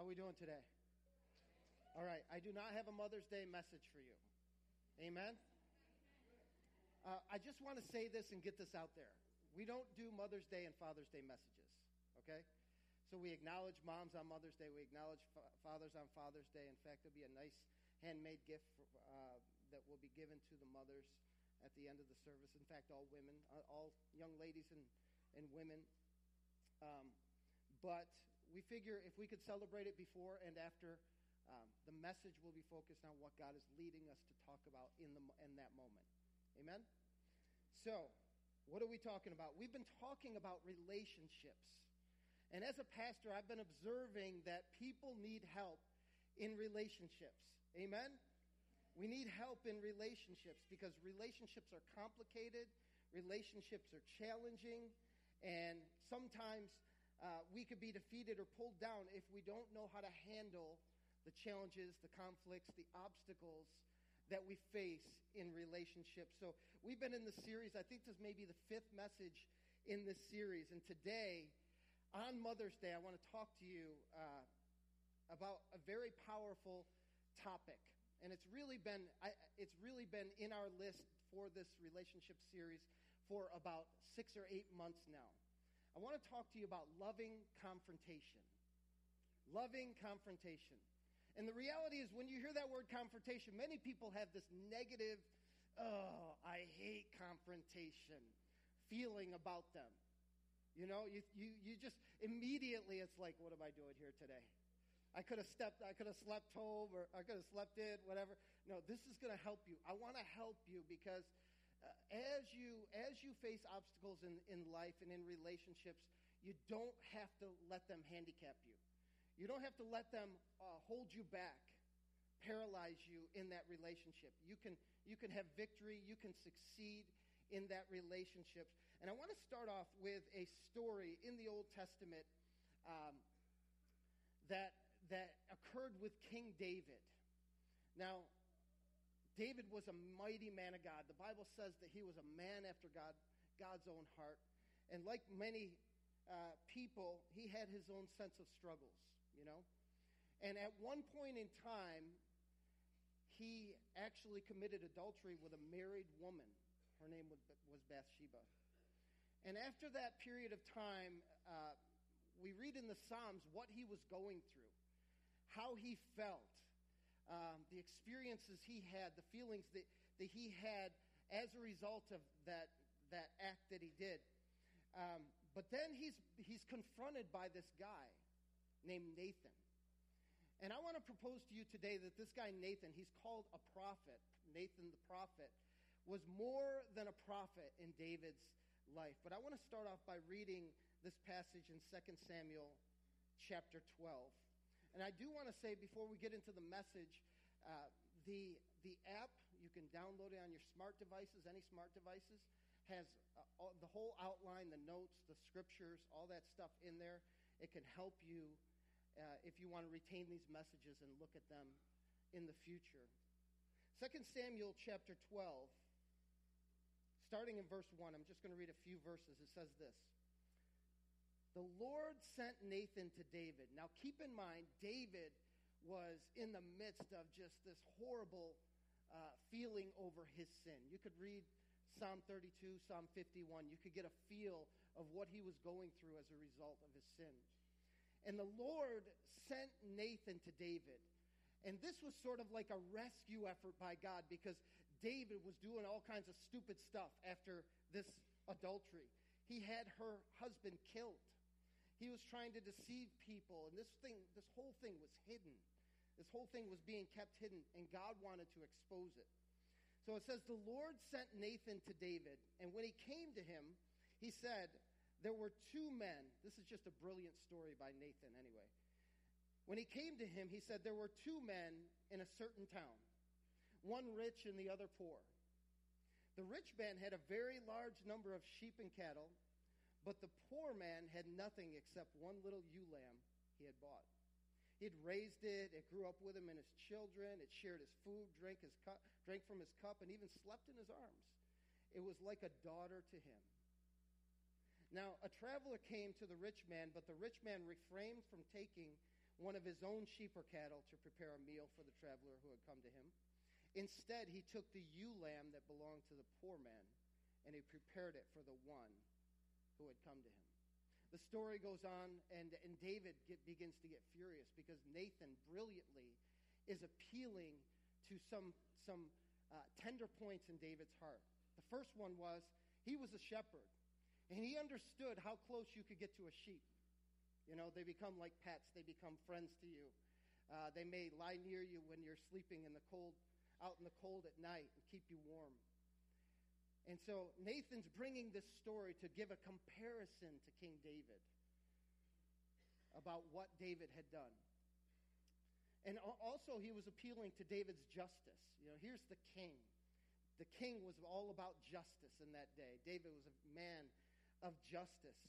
How are we doing today? All right, I do not have a Mother's Day message for you. Amen? Uh, I just want to say this and get this out there. We don't do Mother's Day and Father's Day messages, okay? So we acknowledge moms on Mother's Day. We acknowledge fa- fathers on Father's Day. In fact, there'll be a nice handmade gift for, uh, that will be given to the mothers at the end of the service. In fact, all women, uh, all young ladies and, and women. Um, but we figure if we could celebrate it before and after, um, the message will be focused on what God is leading us to talk about in, the, in that moment. Amen? So, what are we talking about? We've been talking about relationships. And as a pastor, I've been observing that people need help in relationships. Amen? We need help in relationships because relationships are complicated, relationships are challenging, and sometimes uh, we could be defeated or pulled down if we don't know how to handle the challenges, the conflicts, the obstacles that we face in relationships. So we've been in the series, I think this may be the fifth message in this series. And today, on Mother's Day, I want to talk to you uh, about a very powerful topic. And it's really been I, it's really been in our list for this relationship series for about six or eight months now. I want to talk to you about loving confrontation. Loving confrontation. And the reality is, when you hear that word confrontation, many people have this negative, oh, I hate confrontation feeling about them. You know, you, you, you just immediately, it's like, what am I doing here today? I could have stepped, I could have slept home, or I could have slept in, whatever. No, this is going to help you. I want to help you because as you as you face obstacles in, in life and in relationships, you don't have to let them handicap you. You don't have to let them uh, hold you back, paralyze you in that relationship. You can you can have victory. You can succeed in that relationship. And I want to start off with a story in the Old Testament um, that, that occurred with King David. Now, David was a mighty man of God. The Bible says that he was a man after God, God's own heart. And like many uh, people, he had his own sense of struggles, you know? And at one point in time, he actually committed adultery with a married woman. Her name was Bathsheba. And after that period of time, uh, we read in the Psalms what he was going through, how he felt, um, the experiences he had, the feelings that, that he had as a result of that, that act that he did. Um, but then he's, he's confronted by this guy named Nathan. And I want to propose to you today that this guy, Nathan, he's called a prophet, Nathan the prophet was more than a prophet in David's life. But I want to start off by reading this passage in 2 Samuel chapter 12. And I do want to say before we get into the message, uh, the, the app, you can download it on your smart devices, any smart devices, has uh, all, the whole outline, the notes, the scriptures, all that stuff in there. It can help you uh, if you want to retain these messages and look at them in the future. 2 Samuel chapter 12 Starting in verse 1, I'm just going to read a few verses. It says this The Lord sent Nathan to David. Now, keep in mind, David was in the midst of just this horrible uh, feeling over his sin. You could read Psalm 32, Psalm 51. You could get a feel of what he was going through as a result of his sin. And the Lord sent Nathan to David. And this was sort of like a rescue effort by God because David was doing all kinds of stupid stuff after this adultery. He had her husband killed. He was trying to deceive people, and this thing, this whole thing was hidden. This whole thing was being kept hidden, and God wanted to expose it. So it says, The Lord sent Nathan to David, and when he came to him, he said, There were two men. This is just a brilliant story by Nathan, anyway. When he came to him, he said, There were two men in a certain town, one rich and the other poor. The rich man had a very large number of sheep and cattle, but the poor man had nothing except one little ewe lamb he had bought. He had raised it, it grew up with him and his children, it shared his food, drank, his cup, drank from his cup, and even slept in his arms. It was like a daughter to him. Now, a traveler came to the rich man, but the rich man refrained from taking one of his own sheep or cattle to prepare a meal for the traveler who had come to him. Instead, he took the ewe lamb that belonged to the poor man, and he prepared it for the one who had come to him. The story goes on, and, and David get, begins to get furious because Nathan brilliantly is appealing to some, some uh, tender points in David's heart. The first one was he was a shepherd, and he understood how close you could get to a sheep. You know, they become like pets, they become friends to you. Uh, they may lie near you when you're sleeping in the cold, out in the cold at night and keep you warm. And so Nathan's bringing this story to give a comparison to King David about what David had done. And also, he was appealing to David's justice. You know, here's the king. The king was all about justice in that day. David was a man of justice.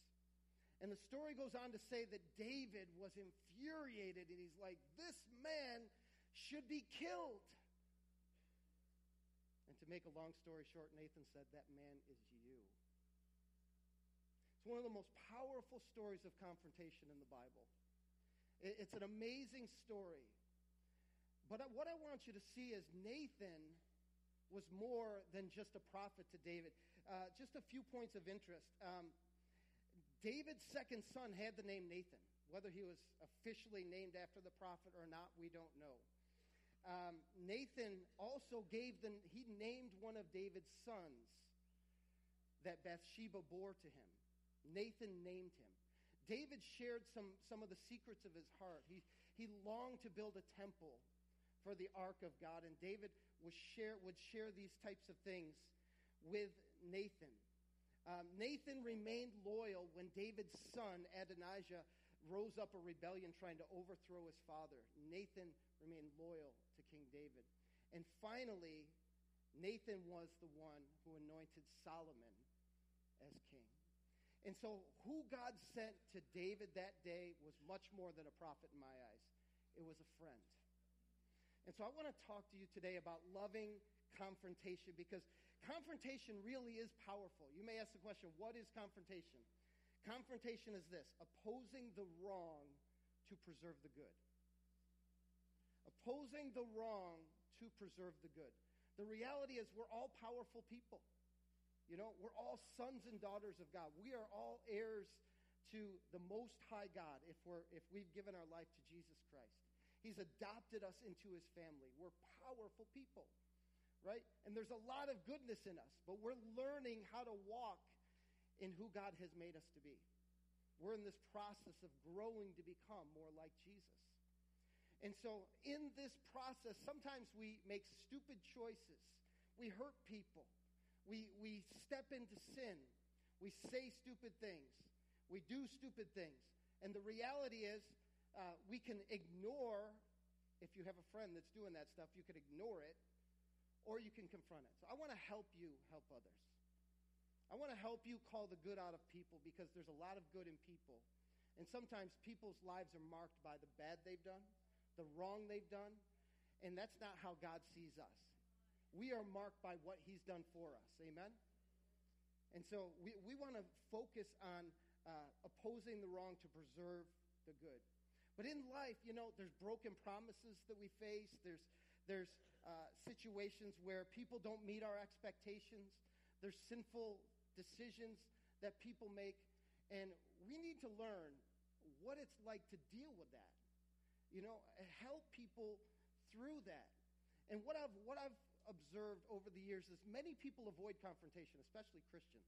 And the story goes on to say that David was infuriated and he's like, This man should be killed. And to make a long story short, Nathan said, That man is you. It's one of the most powerful stories of confrontation in the Bible. It's an amazing story. But what I want you to see is Nathan was more than just a prophet to David. Uh, just a few points of interest. Um, David's second son had the name Nathan. Whether he was officially named after the prophet or not, we don't know. Um, Nathan also gave the, he named one of David's sons that Bathsheba bore to him. Nathan named him. David shared some, some of the secrets of his heart. He, he longed to build a temple for the ark of God, and David was share, would share these types of things with Nathan. Um, Nathan remained loyal when David's son, Adonijah, rose up a rebellion trying to overthrow his father. Nathan remained loyal King David. And finally, Nathan was the one who anointed Solomon as king. And so, who God sent to David that day was much more than a prophet in my eyes. It was a friend. And so, I want to talk to you today about loving confrontation because confrontation really is powerful. You may ask the question what is confrontation? Confrontation is this opposing the wrong to preserve the good. Opposing the wrong to preserve the good. The reality is, we're all powerful people. You know, we're all sons and daughters of God. We are all heirs to the Most High God if, we're, if we've given our life to Jesus Christ. He's adopted us into his family. We're powerful people right? And there's a lot of goodness in us, but we're learning how to walk in who God has made us to be. We're in this process of growing to become more like Jesus. And so, in this process, sometimes we make stupid choices. We hurt people. We, we step into sin. We say stupid things. We do stupid things. And the reality is, uh, we can ignore, if you have a friend that's doing that stuff, you could ignore it or you can confront it. So I want to help you help others. I want to help you call the good out of people because there's a lot of good in people. And sometimes people's lives are marked by the bad they've done, the wrong they've done, and that's not how God sees us. We are marked by what He's done for us. Amen? And so we, we want to focus on uh, opposing the wrong to preserve the good. But in life, you know, there's broken promises that we face, there's, there's uh, situations where people don't meet our expectations. There's sinful decisions that people make. And we need to learn what it's like to deal with that. You know, help people through that. And what I've, what I've observed over the years is many people avoid confrontation, especially Christians.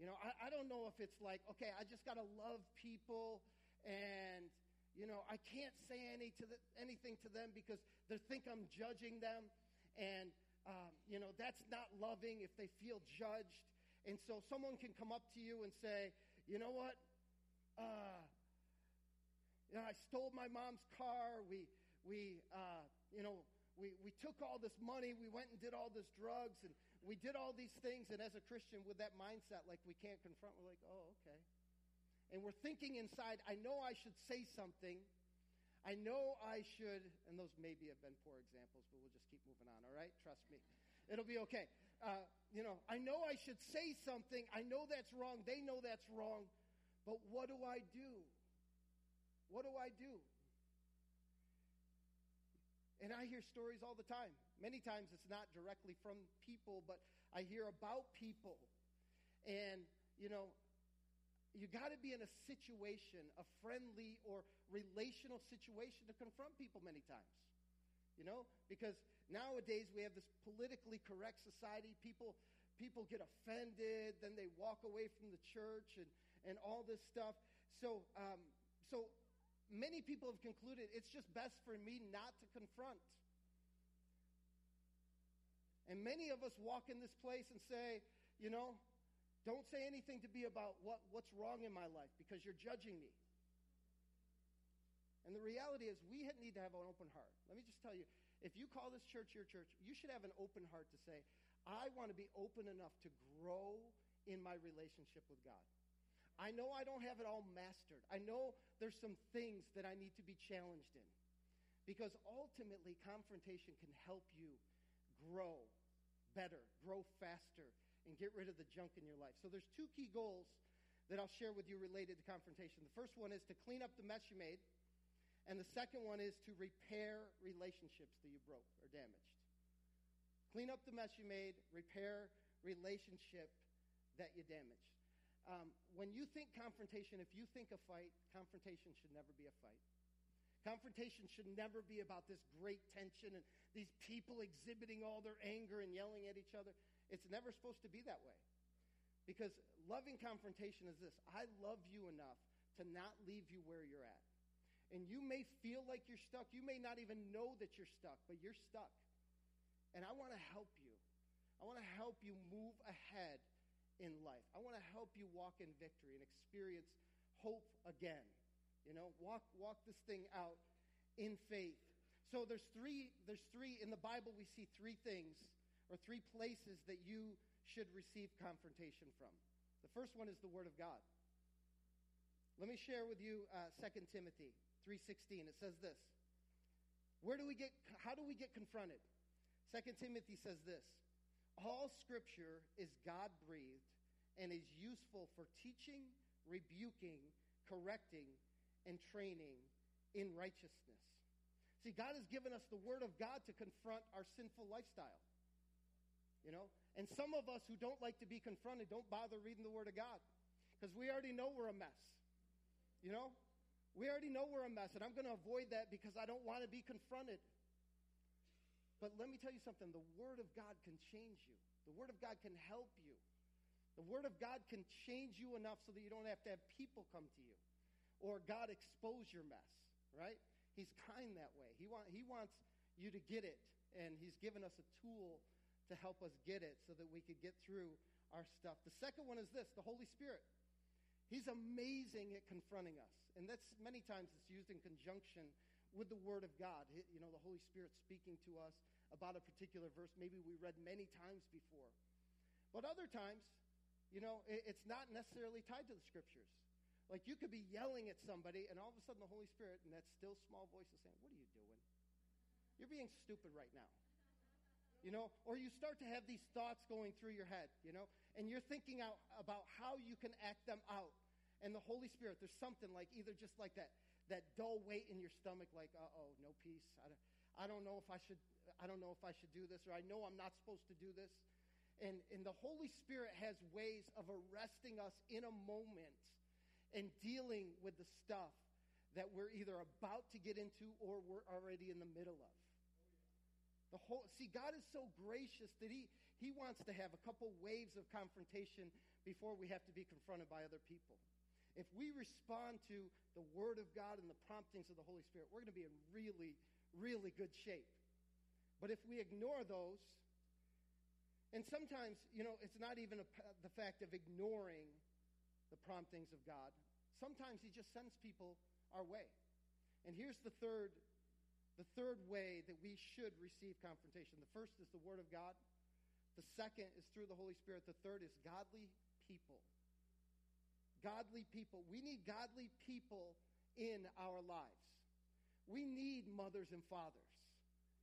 You know, I, I don't know if it's like, okay, I just got to love people and you know, I can't say any to the, anything to them because they think I'm judging them. And, um, you know, that's not loving if they feel judged. And so someone can come up to you and say, you know what? Uh, you know, I stole my mom's car. We, we, uh, you know, we, we took all this money. We went and did all this drugs. And we did all these things. And as a Christian, with that mindset, like we can't confront, we're like, oh, okay and we're thinking inside, I know I should say something. I know I should, and those maybe have been poor examples, but we'll just keep moving on, all right? Trust me. It'll be okay. Uh, you know, I know I should say something. I know that's wrong. They know that's wrong. But what do I do? What do I do? And I hear stories all the time. Many times it's not directly from people, but I hear about people. And, you know, you got to be in a situation, a friendly or relational situation to confront people many times. You know, because nowadays we have this politically correct society. People people get offended, then they walk away from the church and, and all this stuff. So um, many people have concluded it's just best for me not to confront. And many of us walk in this place and say, you know, don't say anything to be about what, what's wrong in my life because you're judging me. And the reality is, we need to have an open heart. Let me just tell you if you call this church your church, you should have an open heart to say, I want to be open enough to grow in my relationship with God. I know I don't have it all mastered. I know there's some things that I need to be challenged in. Because ultimately, confrontation can help you grow better, grow faster, and get rid of the junk in your life. So there's two key goals that I'll share with you related to confrontation. The first one is to clean up the mess you made. And the second one is to repair relationships that you broke or damaged. Clean up the mess you made, repair relationship that you damaged. Um, when you think confrontation, if you think a fight, confrontation should never be a fight. Confrontation should never be about this great tension and these people exhibiting all their anger and yelling at each other. It's never supposed to be that way. Because loving confrontation is this I love you enough to not leave you where you're at. And you may feel like you're stuck. You may not even know that you're stuck, but you're stuck. And I want to help you. I want to help you move ahead in life. I want to help you walk in victory and experience hope again. You know, walk walk this thing out in faith. So there's three there's three in the Bible we see three things or three places that you should receive confrontation from. The first one is the word of God. Let me share with you uh, 2 Timothy 3:16. It says this. Where do we get how do we get confronted? 2 Timothy says this. All scripture is God-breathed and is useful for teaching, rebuking, correcting, and training in righteousness. See, God has given us the word of God to confront our sinful lifestyle. You know? And some of us who don't like to be confronted don't bother reading the word of God because we already know we're a mess. You know? We already know we're a mess, and I'm going to avoid that because I don't want to be confronted. But let me tell you something the Word of God can change you, the Word of God can help you. The Word of God can change you enough so that you don't have to have people come to you or God expose your mess, right? He's kind that way. He, want, he wants you to get it, and He's given us a tool to help us get it so that we could get through our stuff. The second one is this the Holy Spirit. He's amazing at confronting us. And that's many times it's used in conjunction with the Word of God. You know, the Holy Spirit speaking to us about a particular verse maybe we read many times before. But other times, you know, it's not necessarily tied to the Scriptures. Like you could be yelling at somebody, and all of a sudden the Holy Spirit, in that still small voice, is saying, What are you doing? You're being stupid right now. You know, or you start to have these thoughts going through your head, you know, and you're thinking out about how you can act them out and the Holy Spirit, there's something like either just like that, that dull weight in your stomach, like, uh oh, no peace. I don't, I don't know if I should, I don't know if I should do this, or I know I'm not supposed to do this. And, and the Holy Spirit has ways of arresting us in a moment and dealing with the stuff that we're either about to get into or we're already in the middle of. The whole, see, God is so gracious that he, he wants to have a couple waves of confrontation before we have to be confronted by other people. If we respond to the Word of God and the promptings of the Holy Spirit, we're going to be in really, really good shape. But if we ignore those, and sometimes, you know, it's not even a, the fact of ignoring the promptings of God. Sometimes He just sends people our way. And here's the third, the third way that we should receive confrontation. The first is the Word of God. The second is through the Holy Spirit. The third is godly people godly people. We need godly people in our lives. We need mothers and fathers.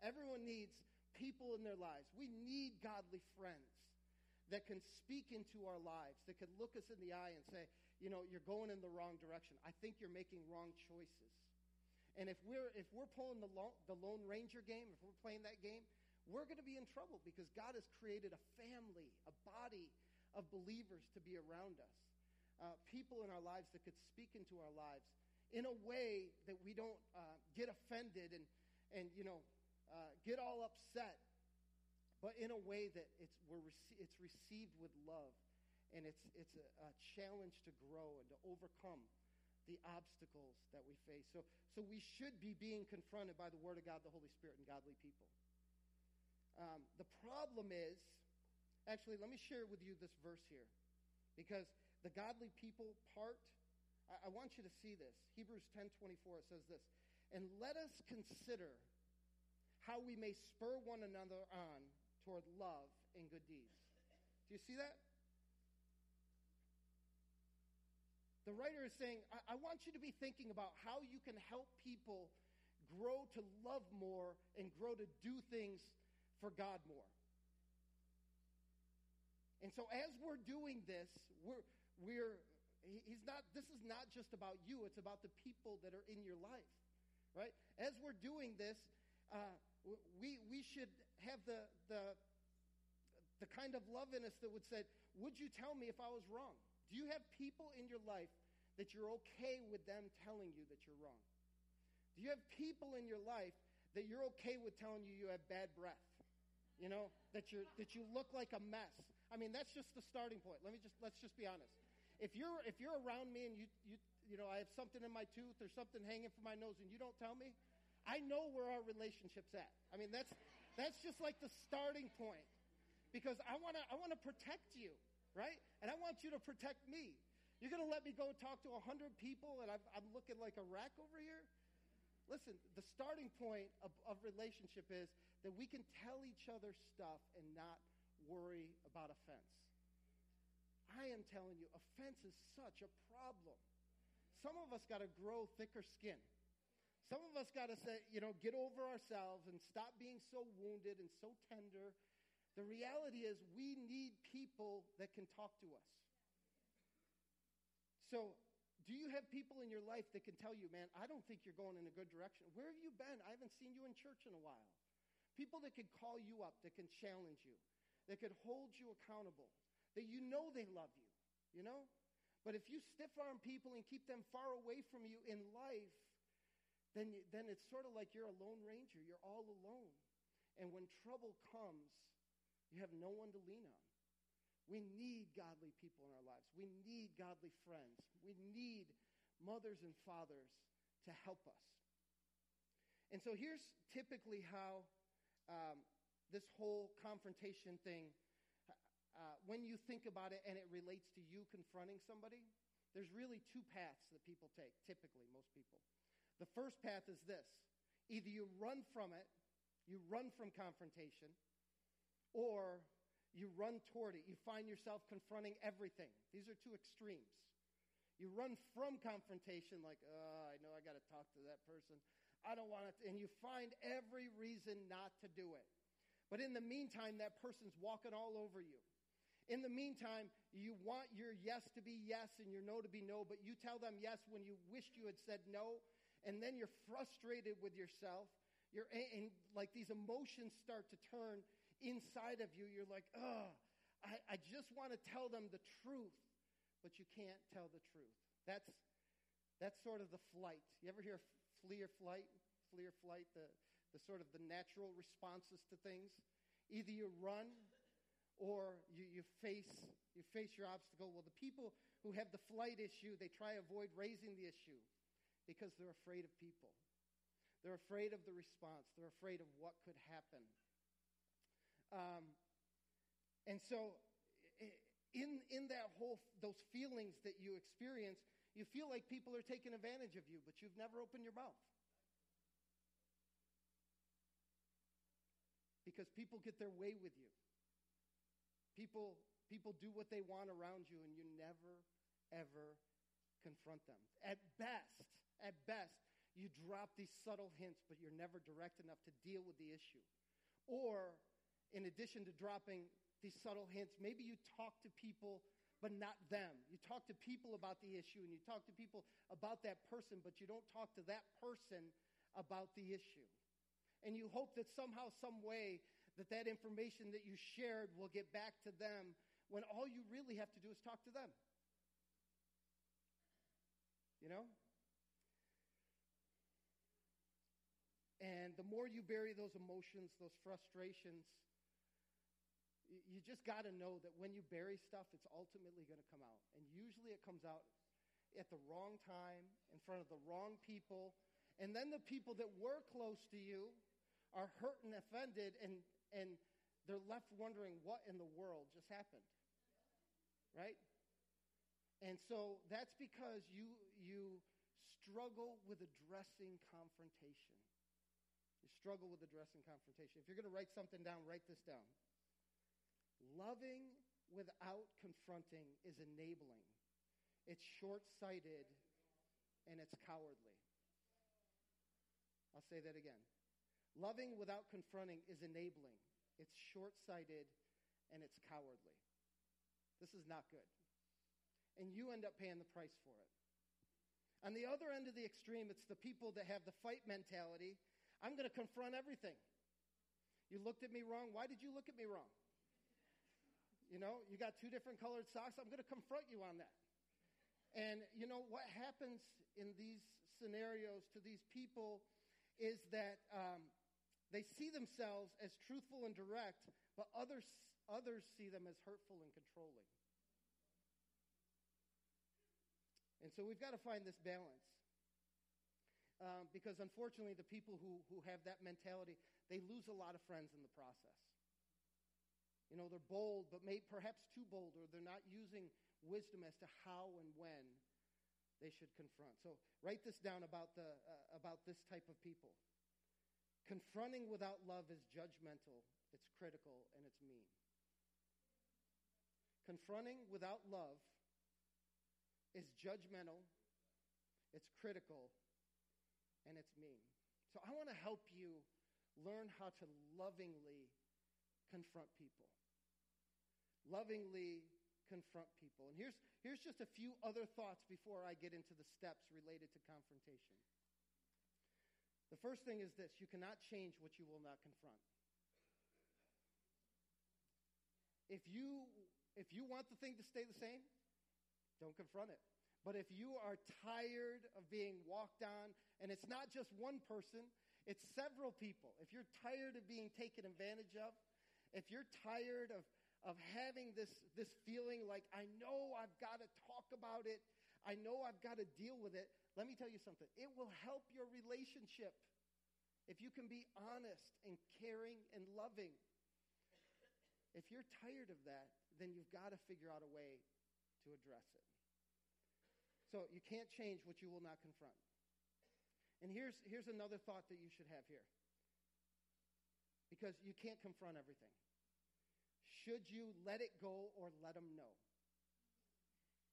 Everyone needs people in their lives. We need godly friends that can speak into our lives, that can look us in the eye and say, you know, you're going in the wrong direction. I think you're making wrong choices. And if we're, if we're pulling the, lo- the Lone Ranger game, if we're playing that game, we're going to be in trouble because God has created a family, a body of believers to be around us. Uh, people in our lives that could speak into our lives in a way that we don't uh, get offended and, and you know, uh, get all upset, but in a way that it's, we're rece- it's received with love and it's, it's a, a challenge to grow and to overcome the obstacles that we face. So, so we should be being confronted by the Word of God, the Holy Spirit, and godly people. Um, the problem is, actually, let me share with you this verse here, because the godly people part, I, I want you to see this. Hebrews 10 24, it says this, and let us consider how we may spur one another on toward love and good deeds. Do you see that? The writer is saying, I, I want you to be thinking about how you can help people grow to love more and grow to do things for God more. And so as we're doing this, we're, we're, he's not, this is not just about you, it's about the people that are in your life, right? As we're doing this, uh, we, we should have the, the, the kind of love in us that would say, would you tell me if I was wrong? Do you have people in your life that you're okay with them telling you that you're wrong? Do you have people in your life that you're okay with telling you you have bad breath? You know, that you that you look like a mess. I mean, that's just the starting point. Let me just let's just be honest. If you're if you're around me and you you you know, I have something in my tooth or something hanging from my nose and you don't tell me, I know where our relationship's at. I mean, that's that's just like the starting point. Because I want to I want to protect you right? And I want you to protect me. You're going to let me go talk to a 100 people and I'm, I'm looking like a wreck over here? Listen, the starting point of, of relationship is that we can tell each other stuff and not worry about offense. Telling you, offense is such a problem. Some of us got to grow thicker skin. Some of us got to say, you know, get over ourselves and stop being so wounded and so tender the reality is, we need people that can talk to us. So, do you have people in your life that can tell you, man, I don't think you're going in a good direction? Where have you been? I haven't seen you in church in a while. People that can call you up, that can challenge you, that can hold you accountable, that you know they love you, you know? But if you stiff arm people and keep them far away from you in life, then, then it's sort of like you're a lone ranger. You're all alone. And when trouble comes, you have no one to lean on. We need godly people in our lives. We need godly friends. We need mothers and fathers to help us. And so here's typically how um, this whole confrontation thing, uh, when you think about it and it relates to you confronting somebody, there's really two paths that people take, typically, most people. The first path is this either you run from it, you run from confrontation, or you run toward it. You find yourself confronting everything. These are two extremes. You run from confrontation, like, oh, I know I got to talk to that person. I don't want to, and you find every reason not to do it. But in the meantime, that person's walking all over you. In the meantime, you want your yes to be yes and your no to be no, but you tell them yes when you wished you had said no, and then you're frustrated with yourself. You're, and like these emotions start to turn inside of you, you're like, oh, I, I just want to tell them the truth, but you can't tell the truth. That's, that's sort of the flight. You ever hear flee or flight? Flee or flight, the, the sort of the natural responses to things. Either you run or you, you, face, you face your obstacle. Well, the people who have the flight issue, they try to avoid raising the issue because they're afraid of people. They're afraid of the response. They're afraid of what could happen. Um, and so, in, in that whole, those feelings that you experience, you feel like people are taking advantage of you, but you've never opened your mouth. Because people get their way with you. People, people do what they want around you, and you never, ever confront them. At best, at best, you drop these subtle hints, but you're never direct enough to deal with the issue. Or in addition to dropping these subtle hints, maybe you talk to people but not them. You talk to people about the issue and you talk to people about that person, but you don't talk to that person about the issue. And you hope that somehow, some way, that that information that you shared will get back to them when all you really have to do is talk to them. You know? And the more you bury those emotions, those frustrations, you just got to know that when you bury stuff, it's ultimately going to come out. And usually it comes out at the wrong time, in front of the wrong people. And then the people that were close to you are hurt and offended, and, and they're left wondering what in the world just happened. Right? And so that's because you, you struggle with addressing confrontation You struggle with addressing confrontation. If you're going to write something down, write this down. Loving without confronting is enabling. It's short sighted and it's cowardly. I'll say that again. Loving without confronting is enabling. It's short sighted and it's cowardly. This is not good. And you end up paying the price for it. On the other end of the extreme, it's the people that have the fight mentality I'm going to confront everything. You looked at me wrong. Why did you look at me wrong? You know, you got two different colored socks. I'm going to confront you on that. And you know what happens in these scenarios to these people is that um, they see themselves as truthful and direct, but others others see them as hurtful and controlling. And so we've got to find this balance um, because unfortunately, the people who, who have that mentality, they lose a lot of friends in the process. You know, they're bold, but may, perhaps too bold, or they're not using wisdom as to how and when they should confront. So write this down about, the, uh, about this type of people. Confronting without love is judgmental, it's critical, and it's mean. Confronting without love is judgmental, it's critical, and it's mean. So I want to help you learn how to lovingly confront people. Lovingly confront people. And here's, here's just a few other thoughts before I get into the steps related to confrontation. The first thing is this you cannot change what you will not confront. If you, if you want the thing to stay the same, don't confront it. But if you are tired of being walked on, and it's not just one person, it's several people. If you're tired of being taken advantage of, if you're tired of, of having this, this feeling like, I know I've got to talk about it, I know I've got to deal with it, let me tell you something. It will help your relationship if you can be honest and caring and loving. If you're tired of that, then you've got to figure out a way to address it. So you can't change what you will not confront. And here's, here's another thought that you should have here. Because you can't confront everything. Should you let it go or let them know?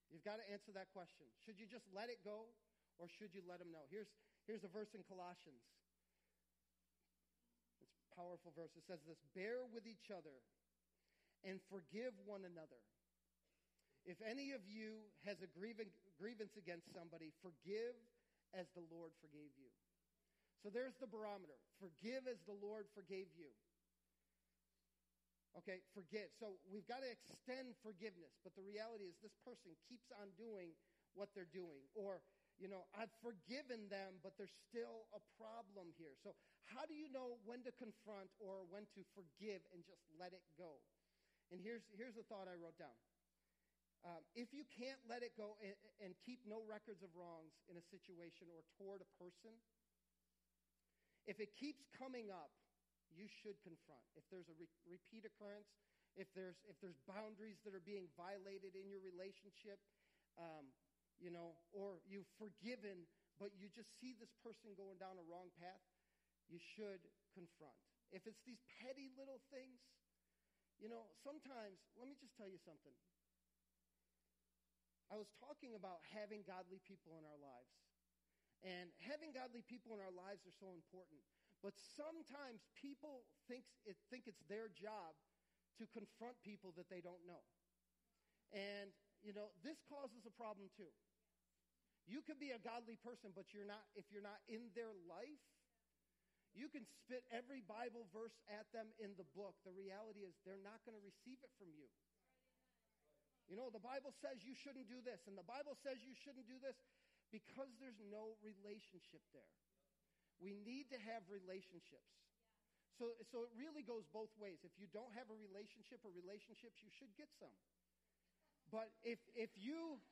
You've got to answer that question. Should you just let it go or should you let them know? Here's, here's a verse in Colossians. It's a powerful verse. It says this Bear with each other and forgive one another. If any of you has a grievance against somebody, forgive as the Lord forgave you. So there's the barometer. Forgive as the Lord forgave you. Okay, forgive. So we've got to extend forgiveness, but the reality is this person keeps on doing what they're doing. Or, you know, I've forgiven them, but there's still a problem here. So how do you know when to confront or when to forgive and just let it go? And here's, here's the thought I wrote down. Um, if you can't let it go and, and, keep no records of wrongs in a situation or toward a person, if it keeps coming up, you should confront. If there's a re- repeat occurrence, if there's, if there's boundaries that are being violated in your relationship, um, you know, or you've forgiven, but you just see this person going down a wrong path, you should confront. If it's these petty little things, you know, sometimes, let me just tell you something. I was talking about having godly people in our lives. And having godly people in our lives are so important. But sometimes people think, it, think it's their job to confront people that they don't know. And you know, this causes a problem too. You could be a godly person, but you're not, if you're not in their life, you can spit every Bible verse at them in the book. The reality is they're not going to receive it from you. You know, the Bible says you shouldn't do this, and the Bible says you shouldn't do this because there's no relationship there. We need to have relationships. So, so it really goes both ways. If you don't have a relationship or relationships, you should get some. But if, if you,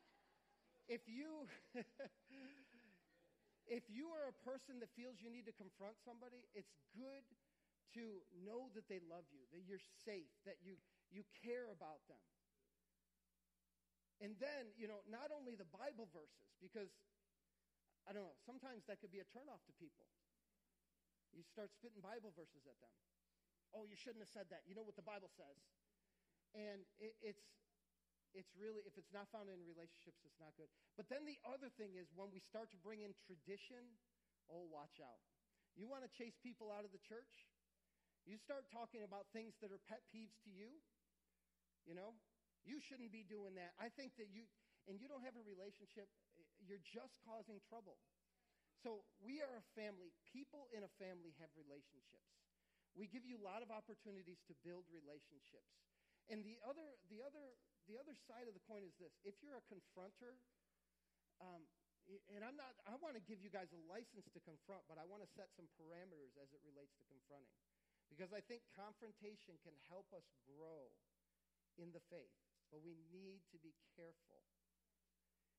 if you, if you are a person that feels you need to confront somebody, it's good to know that they love you, that you're safe, that you, you care about them. And then, you know, not only the Bible verses, because, I don't know, sometimes that could be a turnoff to people. You start spitting Bible verses at them. Oh, you shouldn't have said that. You know what the Bible says. And it, it's, it's really, if it's not found in relationships, it's not good. But then the other thing is when we start to bring in tradition, oh, watch out. You want to chase people out of the church? You start talking about things that are pet peeves to you. You know, you shouldn't be doing that. I think that you, and you don't have a relationship, you're just causing trouble. So we are a family. People in a family have relationships. We give you a lot of opportunities to build relationships. And the other, the other, the other side of the coin is this: if you're a confronter, um, and I'm not, I want to give you guys a license to confront, but I want to set some parameters as it relates to confronting, because I think confrontation can help us grow in the faith, but we need to be careful.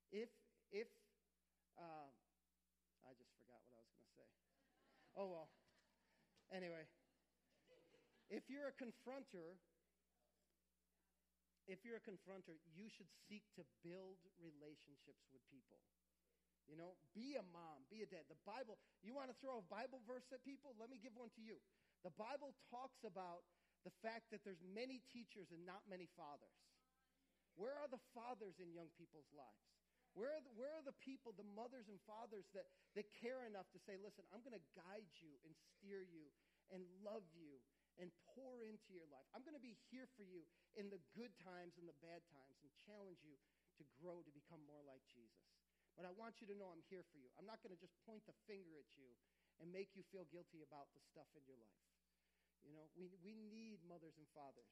If if uh, I just forgot what I was going to say. Oh, well. Anyway, if you're a confronter, if you're a confronter, you should seek to build relationships with people. You know, be a mom, be a dad. The Bible, you want to throw a Bible verse at people? Let me give one to you. The Bible talks about the fact that there's many teachers and not many fathers. Where are the fathers in young people's lives? Where are, the, where are the people, the mothers and fathers that, that care enough to say, listen, I'm going to guide you and steer you and love you and pour into your life. I'm going to be here for you in the good times and the bad times and challenge you to grow to become more like Jesus. But I want you to know I'm here for you. I'm not going to just point the finger at you and make you feel guilty about the stuff in your life. You know, we, we need mothers and fathers.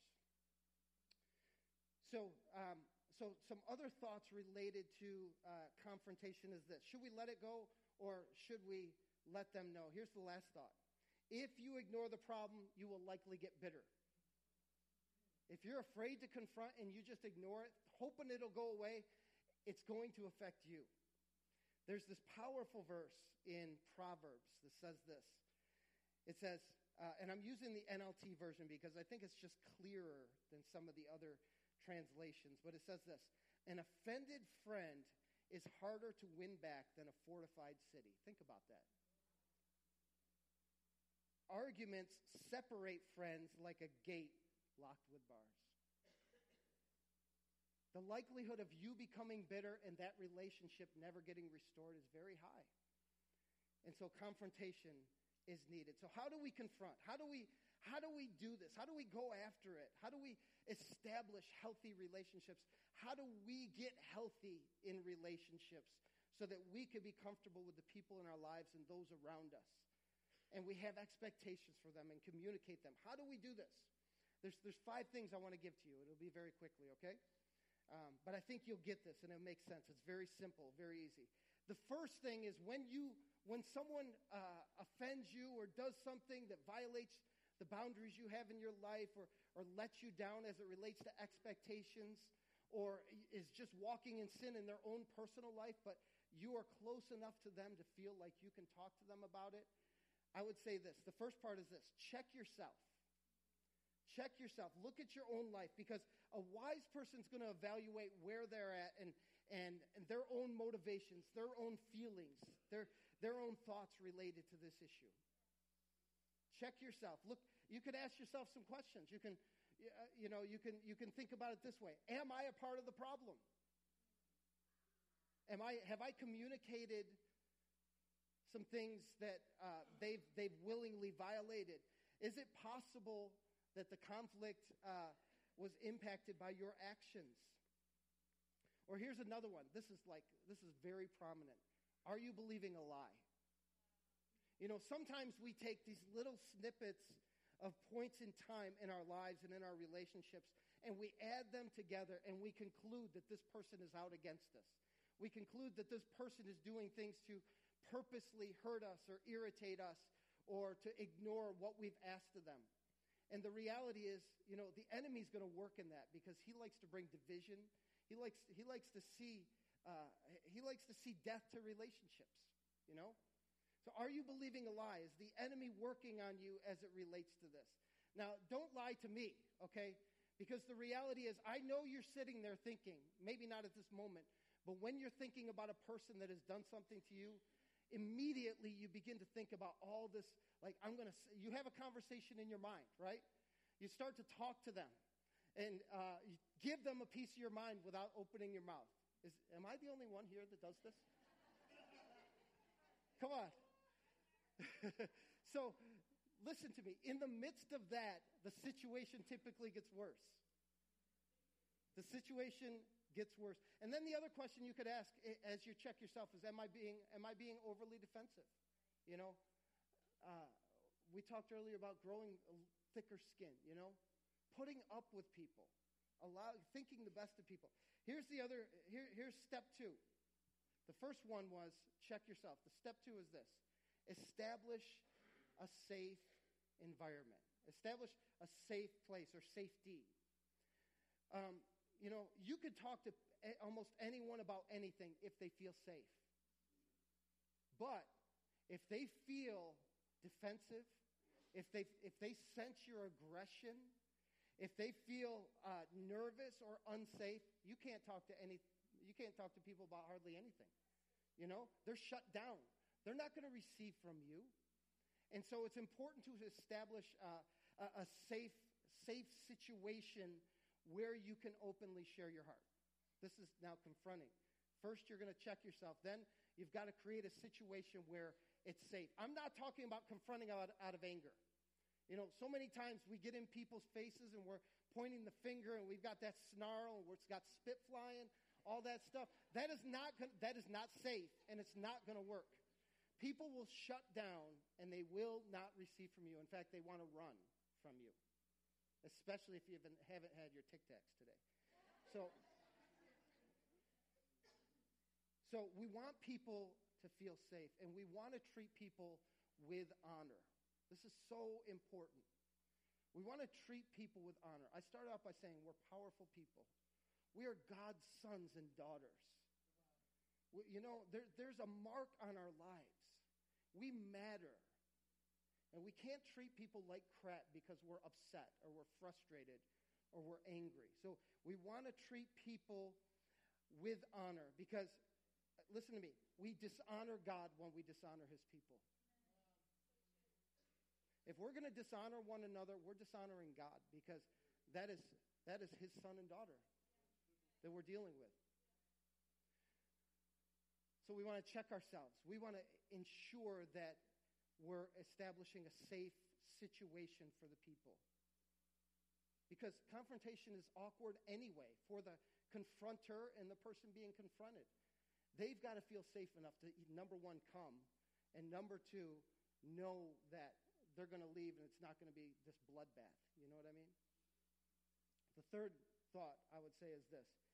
So, um, so some other thoughts related to uh, confrontation is this should we let it go or should we let them know? Here's the last thought. If you ignore the problem you will likely get bitter. If you're afraid to confront and you just ignore it hoping it'll go away it's going to affect you. There's this powerful verse in proverbs that says this. It says uh, and i'm using the nlt version because i think it's just clearer than some of the other translations, but it says this An offended friend is harder to win back than a fortified city. Think about that. Arguments separate friends like a gate locked with bars. The likelihood of you becoming bitter and that relationship never getting restored is very high. And so confrontation is needed. So how do we confront? How do we how do we do this? How do we go after it? How do we establish healthy relationships? How do we get healthy in relationships so that we can be comfortable with the people in our lives and those around us? And we have expectations for them and communicate them. How do we do this? There's, there's five things I want to give to you. It'll be very quickly, okay? Um, but I think you'll get this and it makes sense. It's very simple, very easy. The first thing is when you when someone uh, offends you or does something that violates the boundaries you have in your life or, or lets you down as it relates to expectations or is just walking in sin in their own personal life, but you are close enough to them to feel like you can talk to them about it, I would say this. The first part is this check yourself. Check yourself. Look at your own life because a wise person is going to evaluate where they're at and, and, and their own motivations, their own feelings, their, their own thoughts related to this issue. Check yourself. Look, you could ask yourself some questions. You can, uh, you know, you can, you can think about it this way. Am I a part of the problem? Am I, have I communicated some things that uh, they've, they've willingly violated? Is it possible that the conflict uh, was impacted by your actions? Or here's another one. This is like, this is very prominent. Are you believing a lie? You know, sometimes we take these little snippets of points in time in our lives and in our relationships, and we add them together and we conclude that this person is out against us. We conclude that this person is doing things to purposely hurt us or irritate us or to ignore what we've asked of them. And the reality is, you know, the enemy's going to work in that because he likes to bring division. He likes, he likes to see, uh, he likes to see death to relationships, you know? So are you believing a lie? Is the enemy working on you as it relates to this? Now, don't lie to me, okay? Because the reality is, I know you're sitting there thinking, maybe not at this moment, but when you're thinking about a person that has done something to you, immediately you begin to think about all this. Like, I'm going to, you have a conversation in your mind, right? You start to talk to them and uh, give them a piece of your mind without opening your mouth. Is, am I the only one here that does this? Come on. so, listen to me. In the midst of that, the situation typically gets worse. The situation gets worse. And then the other question you could ask as you check yourself is, am I being, am I being overly defensive? You know, uh, we talked earlier about growing thicker skin, you know, putting up with people, allow, thinking the best of people. Here's the other, here, here's step two. The first one was check yourself. The step two is this establish a safe environment, establish a safe place or safety. Um, you know, you could talk to almost anyone about anything if they feel safe. But if they feel defensive, if they, if they sense your aggression, if they feel uh, nervous or unsafe, you can't talk to any, you can't talk to people about hardly anything. You know, they're shut down. They're not going to receive from you. And so it's important to establish a, a safe, safe situation where you can openly share your heart. This is now confronting. First, you're going to check yourself. Then, you've got to create a situation where it's safe. I'm not talking about confronting out, out of anger. You know, so many times we get in people's faces and we're pointing the finger and we've got that snarl and it's got spit flying, all that stuff. That is not, that is not safe and it's not going to work. People will shut down and they will not receive from you. In fact, they want to run from you especially if you haven't, haven't had your Tic Tacs today. So, so we want people to feel safe, and we want to treat people with honor. This is so important. We want to treat people with honor. I started out by saying we're powerful people. We are God's sons and daughters. We, you know, there, there's a mark on our lives. We matter. And we can't treat people like crap because we're upset or we're frustrated or we're angry. So we want to treat people with honor because, uh, listen to me, we dishonor God when we dishonor his people. If we're going to dishonor one another, we're dishonoring God because that is, that is his son and daughter that we're dealing with. So we want to check ourselves. We want to ensure that we're establishing a safe situation for the people. Because confrontation is awkward anyway for the confronter and the person being confronted. They've got to feel safe enough to, number one, come, and number two, know that they're going to leave and it's not going to be this bloodbath. You know what I mean? The third thought I would say is this.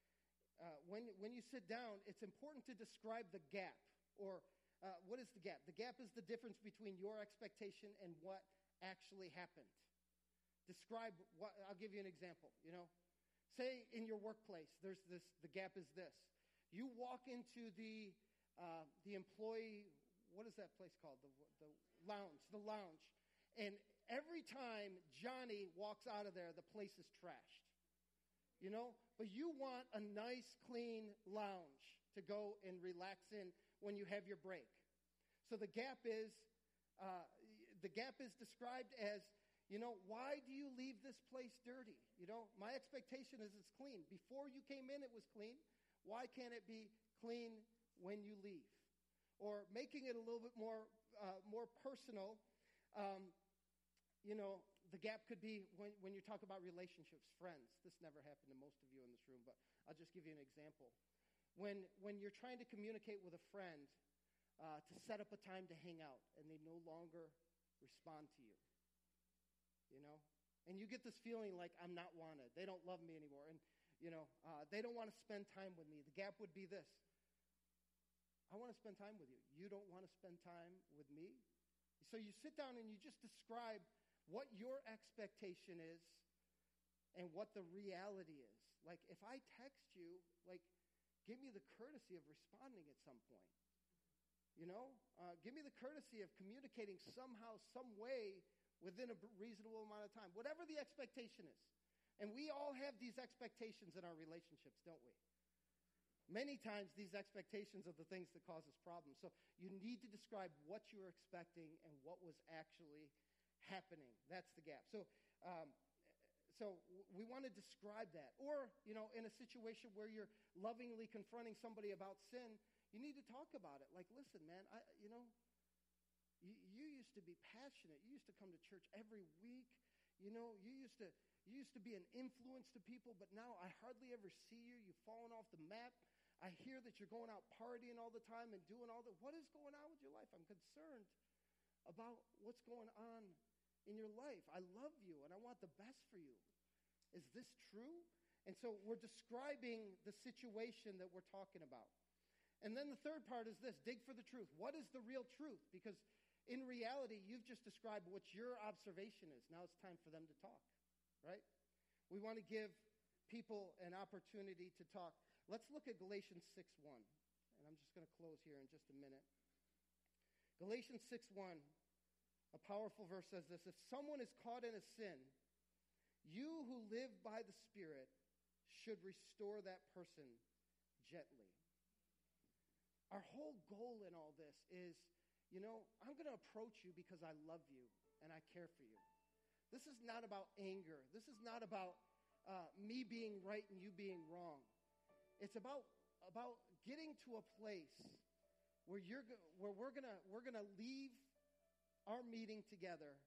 Uh, when, when you sit down, it's important to describe the gap or uh, what is the gap? The gap is the difference between your expectation and what actually happened. Describe what, I'll give you an example, you know. Say in your workplace, there's this, the gap is this. You walk into the, uh, the employee, what is that place called? The, the lounge, the lounge. And every time Johnny walks out of there, the place is trashed. You know? But you want a nice, clean lounge to go and relax in when you have your break. So the gap is, uh, the gap is described as, you know, why do you leave this place dirty? You know, my expectation is it's clean. Before you came in, it was clean. Why can't it be clean when you leave? Or making it a little bit more, uh, more personal. Um, you know, the gap could be when, when you talk about relationships, friends. This never happened to most of you in this room, but I'll just give you an example. when, when you're trying to communicate with a friend uh, to set up a time to hang out and they no longer respond to you. You know? And you get this feeling like I'm not wanted. They don't love me anymore. And, you know, uh, they don't want to spend time with me. The gap would be this I want to spend time with you. You don't want to spend time with me? So you sit down and you just describe what your expectation is and what the reality is. Like, if I text you, like, give me the courtesy of responding at some point. You know, uh, give me the courtesy of communicating somehow, some way within a reasonable amount of time, whatever the expectation is. And we all have these expectations in our relationships, don't we? Many times, these expectations are the things that cause us problems. So you need to describe what you were expecting and what was actually happening. That's the gap. So, um, so we want to describe that. Or, you know, in a situation where you're lovingly confronting somebody about sin, you need to talk about it. Like, listen, man, I, you know, you, you used to be passionate. You used to come to church every week. You know, you used to you used to be an influence to people, but now I hardly ever see you. You've fallen off the map. I hear that you're going out partying all the time and doing all the. What is going on with your life? I'm concerned about what's going on in your life. I love you and I want the best for you. Is this true? And so we're describing the situation that we're talking about. And then the third part is this dig for the truth. What is the real truth? Because in reality, you've just described what your observation is. Now it's time for them to talk, right? We want to give people an opportunity to talk. Let's look at Galatians 6 1. And I'm just going to close here in just a minute. Galatians 6 1 a powerful verse says this If someone is caught in a sin, you who live by the Spirit should restore that person gently. Our whole goal in all this is you know, I'm going to approach you because I love you and I care for you. This is not about anger. This is not about uh, me being right and you being wrong. It's about, about getting to a place where, you're, where we're going to we're gonna leave our meeting together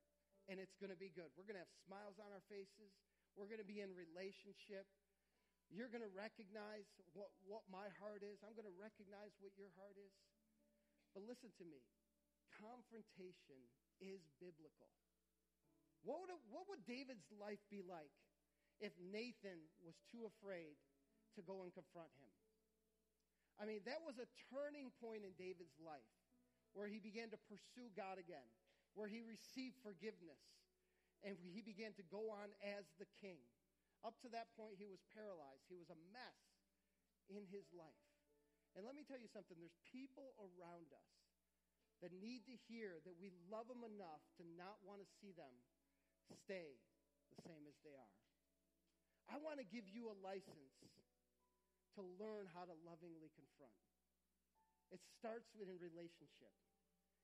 and it's going to be good. We're going to have smiles on our faces. We're going to be in relationship. You're going to recognize what, what my heart is. I'm going to recognize what your heart is. But listen to me confrontation is biblical. What would, what would David's life be like if Nathan was too afraid to go and confront him? I mean, that was a turning point in David's life where he began to pursue God again where he received forgiveness and he began to go on as the king. Up to that point, he was paralyzed. He was a mess in his life. And let me tell you something there's people around us that need to hear that we love them enough to not want to see them stay the same as they are. I want to give you a license to learn how to lovingly confront. It starts with a relationship.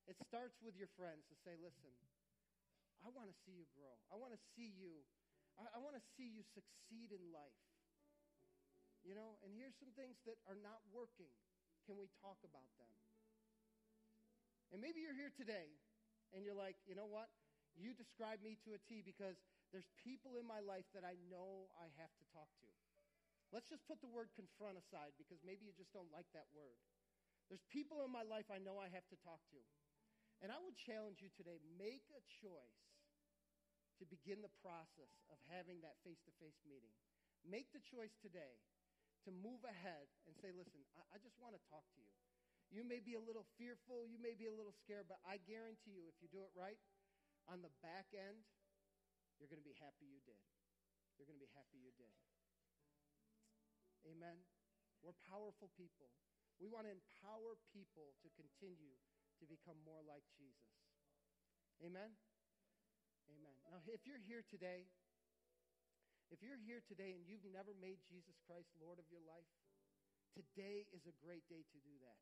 It starts with your friends to say, listen, I want to see you grow. I want to see you. I, I want to see you succeed in life. You know, and here's some things that are not working. Can we talk about them? And maybe you're here today and you're like, you know what? You describe me to a T because there's people in my life that I know I have to talk to. Let's just put the word confront aside because maybe you just don't like that word. There's people in my life I know I have to talk to. And I would challenge you today make a choice to begin the process of having that face to face meeting. Make the choice today to move ahead and say, listen, I, I just want to talk to you. You may be a little fearful, you may be a little scared, but I guarantee you, if you do it right, on the back end, you're going to be happy you did. You're going to be happy you did. Amen. We're powerful people. We want to empower people to continue to become more like Jesus. Amen? Amen. Now, if you're here today, if you're here today and you've never made Jesus Christ Lord of your life, today is a great day to do that.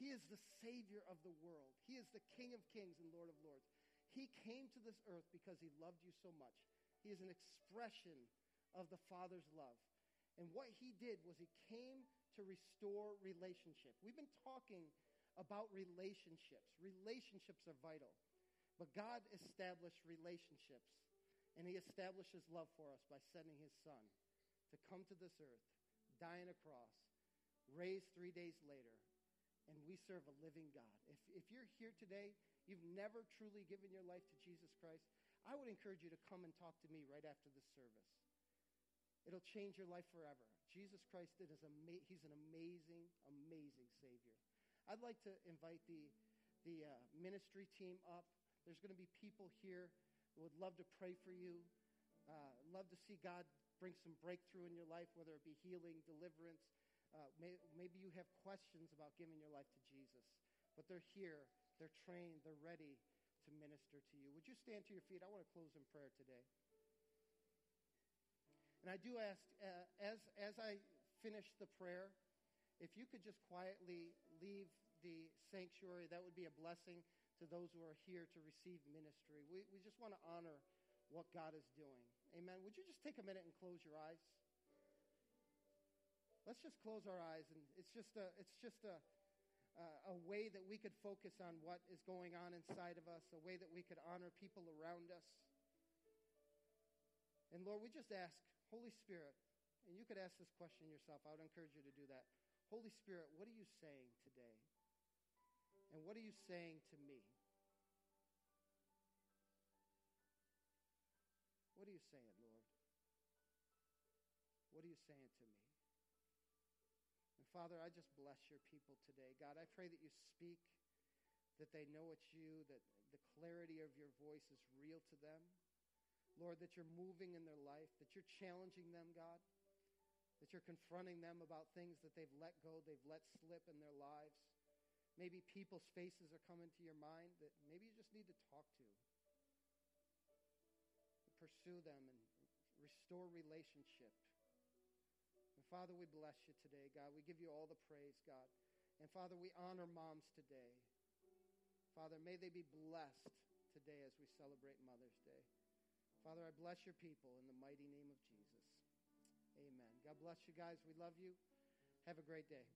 He is the Savior of the world. He is the King of kings and Lord of lords. He came to this earth because he loved you so much. He is an expression of the Father's love. And what he did was he came to restore relationship. We've been talking about relationships. Relationships are vital. But God established relationships, and He establishes love for us by sending His Son to come to this earth, die on a cross, raised three days later, and we serve a living God. If, if you're here today, you've never truly given your life to Jesus Christ, I would encourage you to come and talk to me right after this service. It'll change your life forever. Jesus Christ is ama- he's an amazing, amazing Savior. I'd like to invite the, the uh, ministry team up. There's going to be people here who would love to pray for you, uh, love to see God bring some breakthrough in your life, whether it be healing, deliverance. Uh, may, maybe you have questions about giving your life to Jesus, but they're here, they're trained, they're ready to minister to you. Would you stand to your feet? I want to close in prayer today. And I do ask, uh, as, as I finish the prayer, if you could just quietly leave the sanctuary, that would be a blessing to those who are here to receive ministry. We, we just want to honor what God is doing. Amen. Would you just take a minute and close your eyes? Let's just close our eyes, and it's just a, it's just a, a way that we could focus on what is going on inside of us, a way that we could honor people around us. And Lord, we just ask, Holy Spirit, and you could ask this question yourself. I would encourage you to do that. Holy Spirit, what are you saying today? And what are you saying to me? What are you saying, Lord? What are you saying to me? And Father, I just bless your people today. God, I pray that you speak, that they know it's you, that the clarity of your voice is real to them. Lord, that you're moving in their life, that you're challenging them, God, that you're confronting them about things that they've let go, they've let slip in their lives. Maybe people's faces are coming to your mind that maybe you just need to talk to. Pursue them and restore relationship. And Father, we bless you today, God. We give you all the praise, God. And Father, we honor moms today. Father, may they be blessed today as we celebrate Mother's Day. Father, I bless your people in the mighty name of Jesus. God bless you guys. We love you. Have a great day.